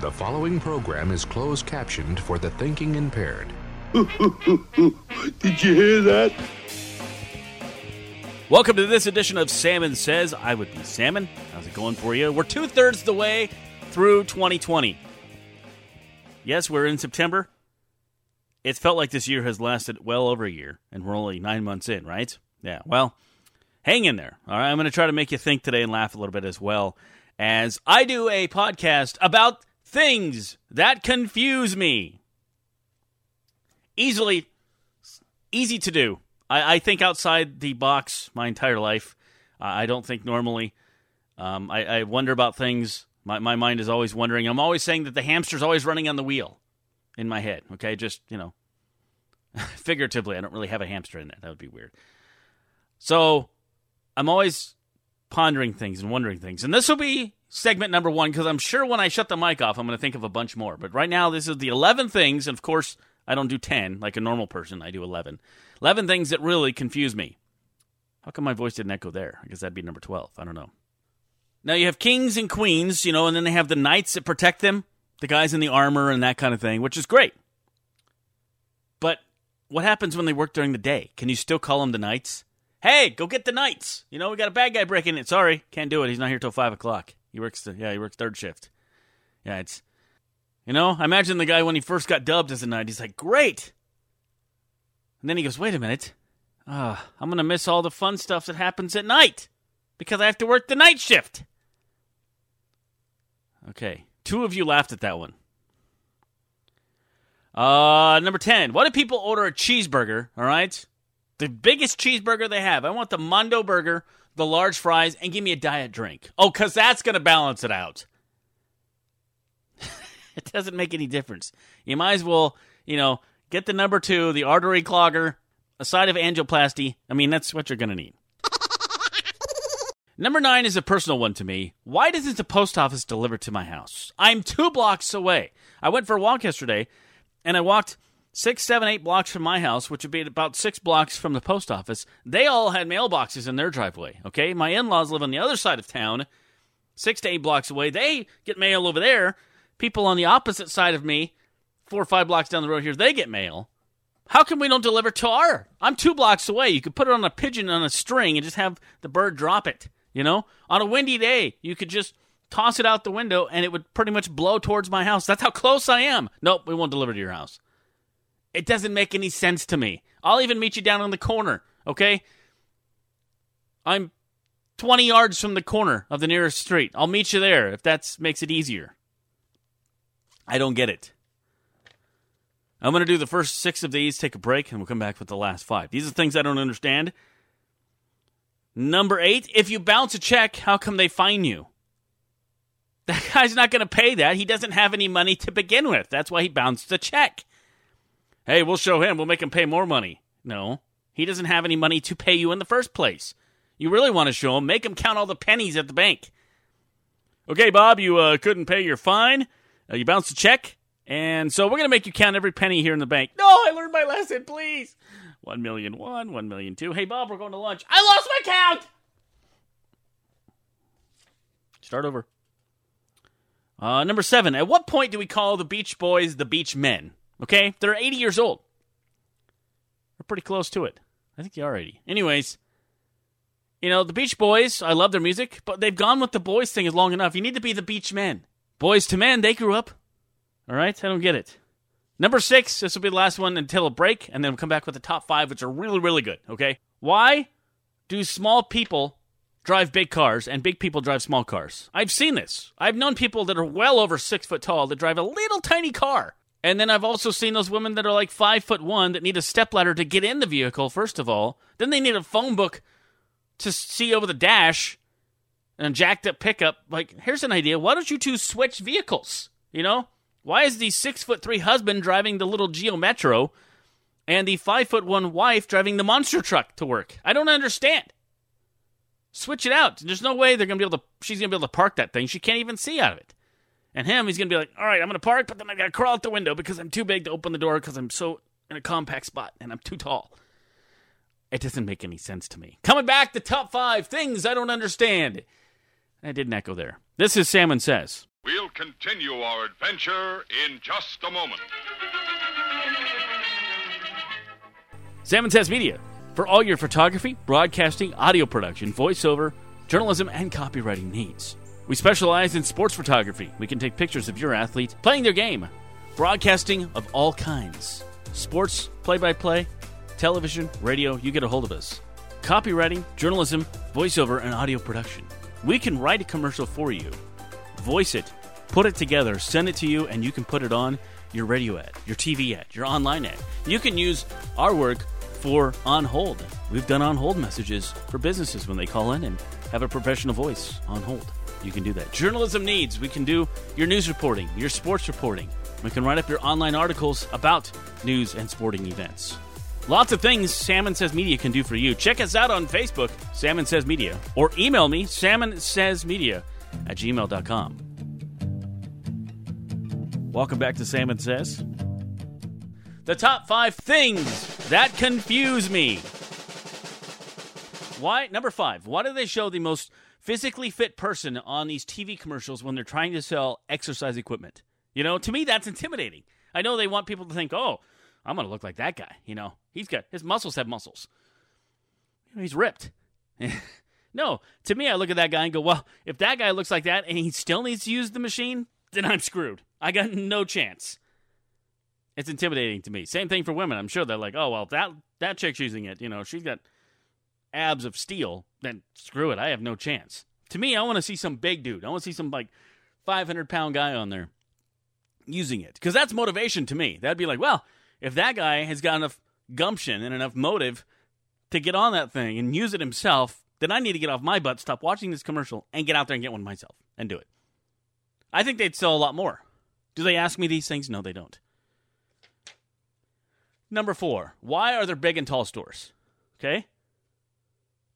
The following program is closed captioned for the thinking impaired. Did you hear that? Welcome to this edition of Salmon Says. I would be Salmon. How's it going for you? We're two thirds the way through 2020. Yes, we're in September. It's felt like this year has lasted well over a year, and we're only nine months in, right? Yeah, well, hang in there. All right, I'm going to try to make you think today and laugh a little bit as well as I do a podcast about things that confuse me. Easily, easy to do. I, I think outside the box my entire life. Uh, I don't think normally. Um, I, I wonder about things. My, my mind is always wondering. I'm always saying that the hamster's always running on the wheel in my head. Okay, just, you know, figuratively. I don't really have a hamster in there. That would be weird. So I'm always pondering things and wondering things. And this will be segment number one because I'm sure when I shut the mic off, I'm going to think of a bunch more. But right now, this is the 11 things. And of course, I don't do 10 like a normal person. I do 11. 11 things that really confuse me. How come my voice didn't echo there? I guess that'd be number 12. I don't know. Now you have kings and queens, you know, and then they have the knights that protect them, the guys in the armor and that kind of thing, which is great. But what happens when they work during the day? Can you still call them the knights? Hey, go get the knights. You know, we got a bad guy breaking it. Sorry, can't do it. He's not here till five o'clock. He works. The, yeah, he works third shift. Yeah, it's. You know, I imagine the guy when he first got dubbed as a knight. He's like, great. And then he goes, wait a minute. Uh, I'm gonna miss all the fun stuff that happens at night because I have to work the night shift. Okay, two of you laughed at that one. Uh, number 10. Why do people order a cheeseburger, all right? The biggest cheeseburger they have. I want the Mondo burger, the large fries, and give me a diet drink. Oh, because that's going to balance it out. it doesn't make any difference. You might as well, you know, get the number two, the artery clogger, a side of angioplasty. I mean, that's what you're going to need. Number nine is a personal one to me. Why doesn't the post office deliver to my house? I'm two blocks away. I went for a walk yesterday and I walked six, seven, eight blocks from my house, which would be about six blocks from the post office. They all had mailboxes in their driveway. Okay, my in laws live on the other side of town, six to eight blocks away. They get mail over there. People on the opposite side of me, four or five blocks down the road here, they get mail. How come we don't deliver to our? I'm two blocks away. You could put it on a pigeon on a string and just have the bird drop it. You know, on a windy day, you could just toss it out the window and it would pretty much blow towards my house. That's how close I am. Nope, we won't deliver to your house. It doesn't make any sense to me. I'll even meet you down in the corner, okay? I'm 20 yards from the corner of the nearest street. I'll meet you there if that makes it easier. I don't get it. I'm going to do the first six of these, take a break, and we'll come back with the last five. These are things I don't understand. Number eight, if you bounce a check, how come they fine you? That guy's not going to pay that. He doesn't have any money to begin with. That's why he bounced the check. Hey, we'll show him. We'll make him pay more money. No, he doesn't have any money to pay you in the first place. You really want to show him, make him count all the pennies at the bank. Okay, Bob, you uh, couldn't pay your fine. Uh, you bounced a check. And so we're going to make you count every penny here in the bank. No, I learned my lesson, please. One million one, one million two. Hey, Bob, we're going to lunch. I lost my count. Start over. Uh, number seven. At what point do we call the Beach Boys the Beach Men? Okay, they're 80 years old. We're pretty close to it. I think they are 80. Anyways, you know the Beach Boys. I love their music, but they've gone with the boys thing is long enough. You need to be the Beach Men. Boys to men. They grew up. All right, I don't get it. Number six, this will be the last one until a break, and then we'll come back with the top five, which are really, really good. Okay? Why do small people drive big cars and big people drive small cars? I've seen this. I've known people that are well over six foot tall that drive a little tiny car. And then I've also seen those women that are like five foot one that need a stepladder to get in the vehicle, first of all. Then they need a phone book to see over the dash and a jacked up pickup. Like, here's an idea. Why don't you two switch vehicles? You know? Why is the six foot three husband driving the little Geo Metro and the five foot one wife driving the monster truck to work? I don't understand. Switch it out. There's no way they're gonna be able to. She's gonna be able to park that thing. She can't even see out of it. And him, he's gonna be like, all right, I'm gonna park, but then I gotta crawl out the window because I'm too big to open the door because I'm so in a compact spot and I'm too tall. It doesn't make any sense to me. Coming back, the top five things I don't understand. I didn't echo there. This is Salmon Says. We'll continue our adventure in just a moment. Salmon Says Media for all your photography, broadcasting, audio production, voiceover, journalism, and copywriting needs. We specialize in sports photography. We can take pictures of your athletes playing their game, broadcasting of all kinds sports, play by play, television, radio, you get a hold of us. Copywriting, journalism, voiceover, and audio production. We can write a commercial for you, voice it, put it together, send it to you, and you can put it on your radio ad, your TV ad, your online ad. You can use our work for on hold. We've done on hold messages for businesses when they call in and have a professional voice on hold. You can do that. Journalism needs, we can do your news reporting, your sports reporting. We can write up your online articles about news and sporting events. Lots of things Salmon Says Media can do for you. Check us out on Facebook, Salmon Says Media, or email me, Salmon Says Media at gmail.com. Welcome back to Salmon Says. The top five things that confuse me. Why? Number five. Why do they show the most physically fit person on these TV commercials when they're trying to sell exercise equipment? You know, to me, that's intimidating. I know they want people to think, oh, I'm going to look like that guy. You know, he's got his muscles have muscles. You know, he's ripped. no, to me, I look at that guy and go, well, if that guy looks like that and he still needs to use the machine, then I'm screwed. I got no chance. It's intimidating to me. Same thing for women. I'm sure they're like, oh well, that that chick's using it. You know, she's got abs of steel. Then screw it. I have no chance. To me, I want to see some big dude. I want to see some like 500 pound guy on there using it because that's motivation to me. That'd be like, well, if that guy has got enough gumption and enough motive to get on that thing and use it himself, then I need to get off my butt, stop watching this commercial, and get out there and get one myself and do it. I think they'd sell a lot more. Do they ask me these things? No, they don't. Number four, why are there big and tall stores? Okay?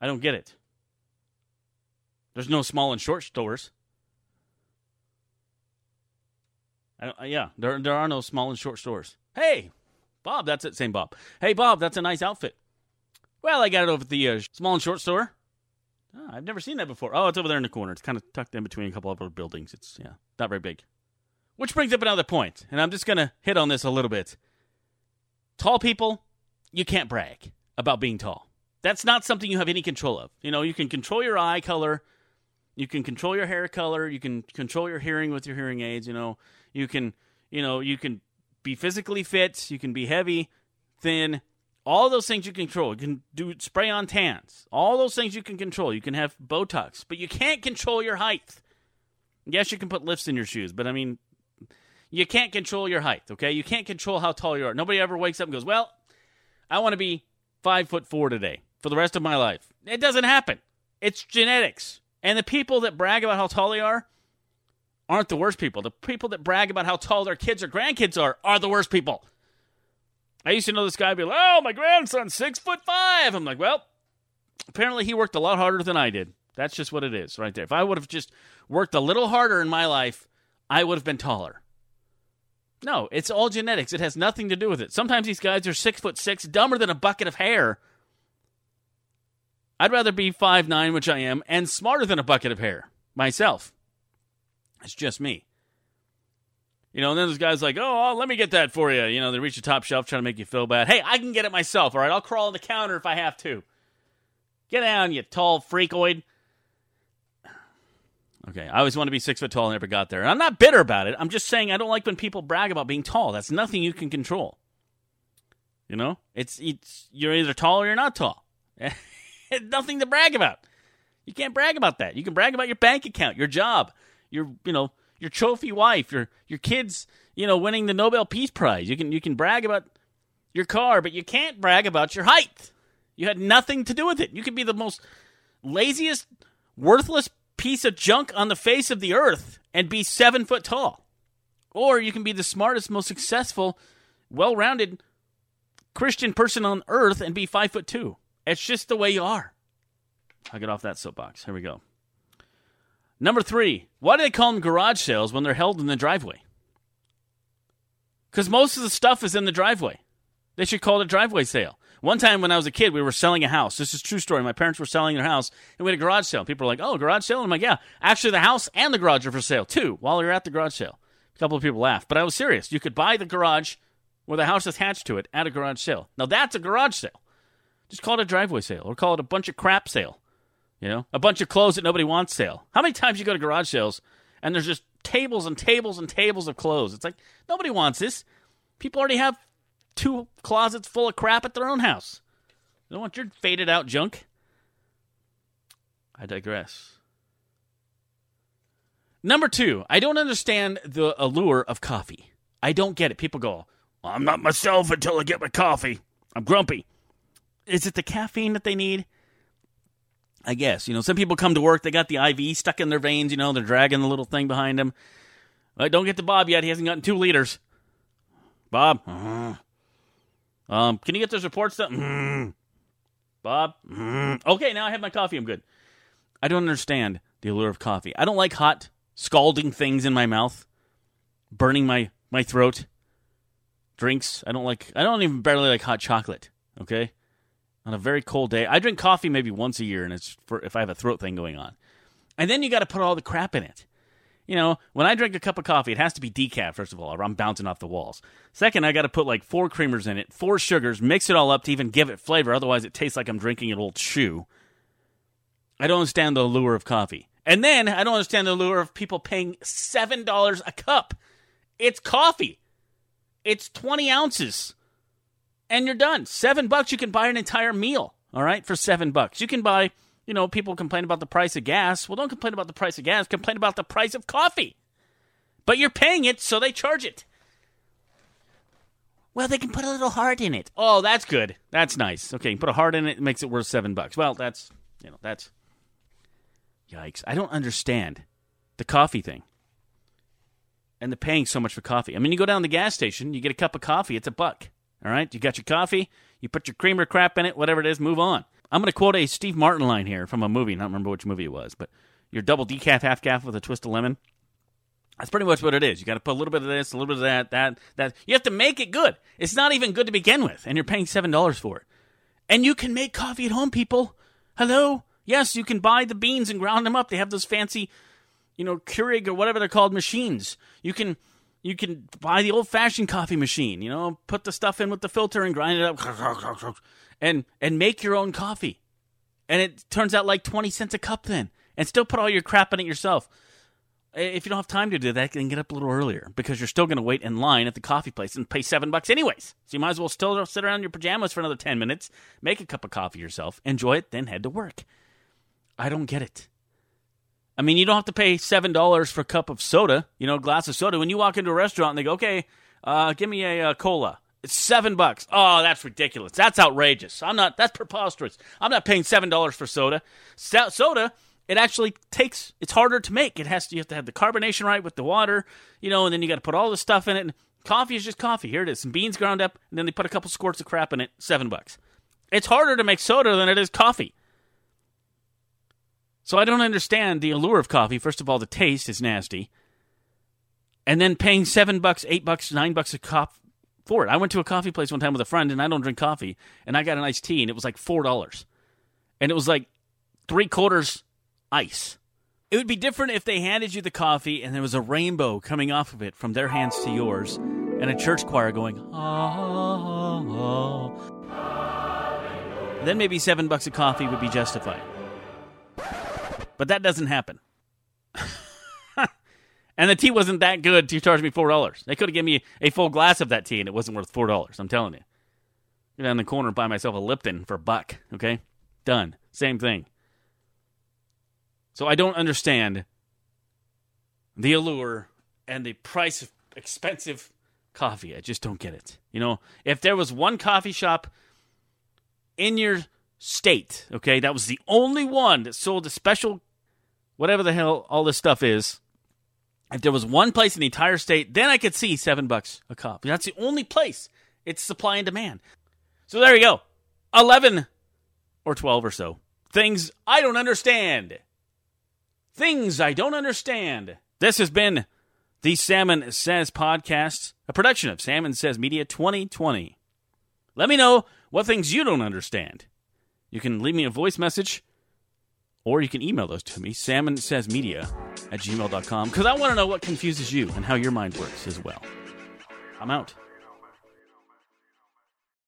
I don't get it. There's no small and short stores. yeah, there, there are no small and short stores. Hey, Bob, that's it. Same Bob. Hey, Bob, that's a nice outfit. Well, I got it over at the uh, small and short store. Oh, I've never seen that before. Oh, it's over there in the corner. It's kind of tucked in between a couple of other buildings. It's, yeah, not very big. Which brings up another point, and I'm just to hit on this a little bit. Tall people, you can't brag about being tall. That's not something you have any control of. You know, you can control your eye color, you can control your hair color, you can control your hearing with your hearing aids, you know, you can, you know, you can be physically fit, you can be heavy, thin, all those things you control. You can do spray on tans. All those things you can control. You can have Botox, but you can't control your height. Yes, you can put lifts in your shoes, but I mean, you can't control your height, okay? You can't control how tall you are. Nobody ever wakes up and goes, Well, I want to be five foot four today for the rest of my life. It doesn't happen. It's genetics. And the people that brag about how tall they are aren't the worst people. The people that brag about how tall their kids or grandkids are are the worst people. I used to know this guy be like, Oh, my grandson's six foot five. I'm like, Well, apparently he worked a lot harder than I did. That's just what it is right there. If I would have just worked a little harder in my life, I would have been taller. No, it's all genetics. It has nothing to do with it. Sometimes these guys are six foot six, dumber than a bucket of hair. I'd rather be five nine, which I am, and smarter than a bucket of hair myself. It's just me. You know, and then there's guys like, oh, let me get that for you. You know, they reach the top shelf trying to make you feel bad. Hey, I can get it myself, all right? I'll crawl on the counter if I have to. Get down, you tall freakoid. Okay, I always want to be six foot tall, and never got there. And I'm not bitter about it. I'm just saying I don't like when people brag about being tall. That's nothing you can control. You know, it's it's you're either tall or you're not tall. nothing to brag about. You can't brag about that. You can brag about your bank account, your job, your you know your trophy wife, your your kids, you know, winning the Nobel Peace Prize. You can you can brag about your car, but you can't brag about your height. You had nothing to do with it. You could be the most laziest, worthless piece of junk on the face of the earth and be seven foot tall. Or you can be the smartest, most successful, well rounded Christian person on earth and be five foot two. It's just the way you are. I'll get off that soapbox. Here we go. Number three, why do they call them garage sales when they're held in the driveway? Because most of the stuff is in the driveway. They should call it a driveway sale. One time when I was a kid, we were selling a house. This is true story. My parents were selling their house, and we had a garage sale. People were like, "Oh, garage sale!" And I'm like, "Yeah, actually, the house and the garage are for sale too." While were at the garage sale, a couple of people laughed, but I was serious. You could buy the garage with a house attached to it at a garage sale. Now that's a garage sale. Just call it a driveway sale, or call it a bunch of crap sale. You know, a bunch of clothes that nobody wants sale. How many times you go to garage sales and there's just tables and tables and tables of clothes? It's like nobody wants this. People already have two closets full of crap at their own house. They don't want your faded out junk. I digress. Number two, I don't understand the allure of coffee. I don't get it. People go, well, I'm not myself until I get my coffee. I'm grumpy. Is it the caffeine that they need? I guess. You know, some people come to work, they got the IV stuck in their veins, you know, they're dragging the little thing behind them. Right, don't get to Bob yet. He hasn't gotten two liters. Bob. Uh-huh. Um, can you get those reports done? Mm. Bob. Mm. Okay, now I have my coffee. I'm good. I don't understand the allure of coffee. I don't like hot, scalding things in my mouth, burning my, my throat. Drinks. I don't like. I don't even barely like hot chocolate. Okay, on a very cold day, I drink coffee maybe once a year, and it's for if I have a throat thing going on. And then you got to put all the crap in it. You know, when I drink a cup of coffee, it has to be decaf, first of all, or I'm bouncing off the walls. Second, I got to put like four creamers in it, four sugars, mix it all up to even give it flavor. Otherwise, it tastes like I'm drinking an old shoe. I don't understand the allure of coffee. And then I don't understand the allure of people paying $7 a cup. It's coffee, it's 20 ounces, and you're done. Seven bucks, you can buy an entire meal, all right, for seven bucks. You can buy you know, people complain about the price of gas. Well, don't complain about the price of gas. Complain about the price of coffee. But you're paying it, so they charge it. Well, they can put a little heart in it. Oh, that's good. That's nice. Okay, put a heart in it, it makes it worth seven bucks. Well, that's you know, that's yikes. I don't understand the coffee thing. And the paying so much for coffee. I mean, you go down to the gas station, you get a cup of coffee, it's a buck. All right? You got your coffee, you put your creamer crap in it, whatever it is, move on. I'm going to quote a Steve Martin line here from a movie. I don't remember which movie it was, but your double decaf, half caf with a twist of lemon. That's pretty much what it is. You got to put a little bit of this, a little bit of that, that, that. You have to make it good. It's not even good to begin with, and you're paying seven dollars for it. And you can make coffee at home, people. Hello. Yes, you can buy the beans and ground them up. They have those fancy, you know, Keurig or whatever they're called machines. You can you can buy the old fashioned coffee machine, you know, put the stuff in with the filter and grind it up and and make your own coffee. And it turns out like 20 cents a cup then. And still put all your crap in it yourself. If you don't have time to do that, then get up a little earlier because you're still going to wait in line at the coffee place and pay seven bucks anyways. So you might as well still sit around in your pajamas for another 10 minutes, make a cup of coffee yourself, enjoy it, then head to work. I don't get it. I mean, you don't have to pay $7 for a cup of soda, you know, a glass of soda. When you walk into a restaurant and they go, okay, uh, give me a uh, cola. It's seven bucks. Oh, that's ridiculous. That's outrageous. I'm not. That's preposterous. I'm not paying seven dollars for soda. So- soda. It actually takes. It's harder to make. It has to. You have to have the carbonation right with the water. You know, and then you got to put all the stuff in it. Coffee is just coffee. Here it is. Some beans ground up, and then they put a couple squirts of crap in it. Seven bucks. It's harder to make soda than it is coffee. So I don't understand the allure of coffee. First of all, the taste is nasty. And then paying seven bucks, eight bucks, nine bucks a cup for it. I went to a coffee place one time with a friend, and I don't drink coffee, and I got an iced tea, and it was like four dollars, and it was like three quarters ice. It would be different if they handed you the coffee and there was a rainbow coming off of it from their hands to yours, and a church choir going, oh, oh. Then maybe seven bucks of coffee would be justified. But that doesn't happen. and the tea wasn't that good to charge me four dollars. They could have given me a full glass of that tea and it wasn't worth four dollars. I'm telling you. Go down the corner and buy myself a Lipton for a buck. Okay, done. Same thing. So I don't understand the allure and the price of expensive coffee. I just don't get it. You know, if there was one coffee shop in your state, okay, that was the only one that sold a special, whatever the hell all this stuff is. If there was one place in the entire state, then I could see seven bucks a cup. That's the only place. It's supply and demand. So there you go. 11 or 12 or so. Things I don't understand. Things I don't understand. This has been the Salmon Says podcast, a production of Salmon Says Media 2020. Let me know what things you don't understand. You can leave me a voice message or you can email those to me, salmonsaysmedia at gmail.com, because I want to know what confuses you and how your mind works as well. I'm out.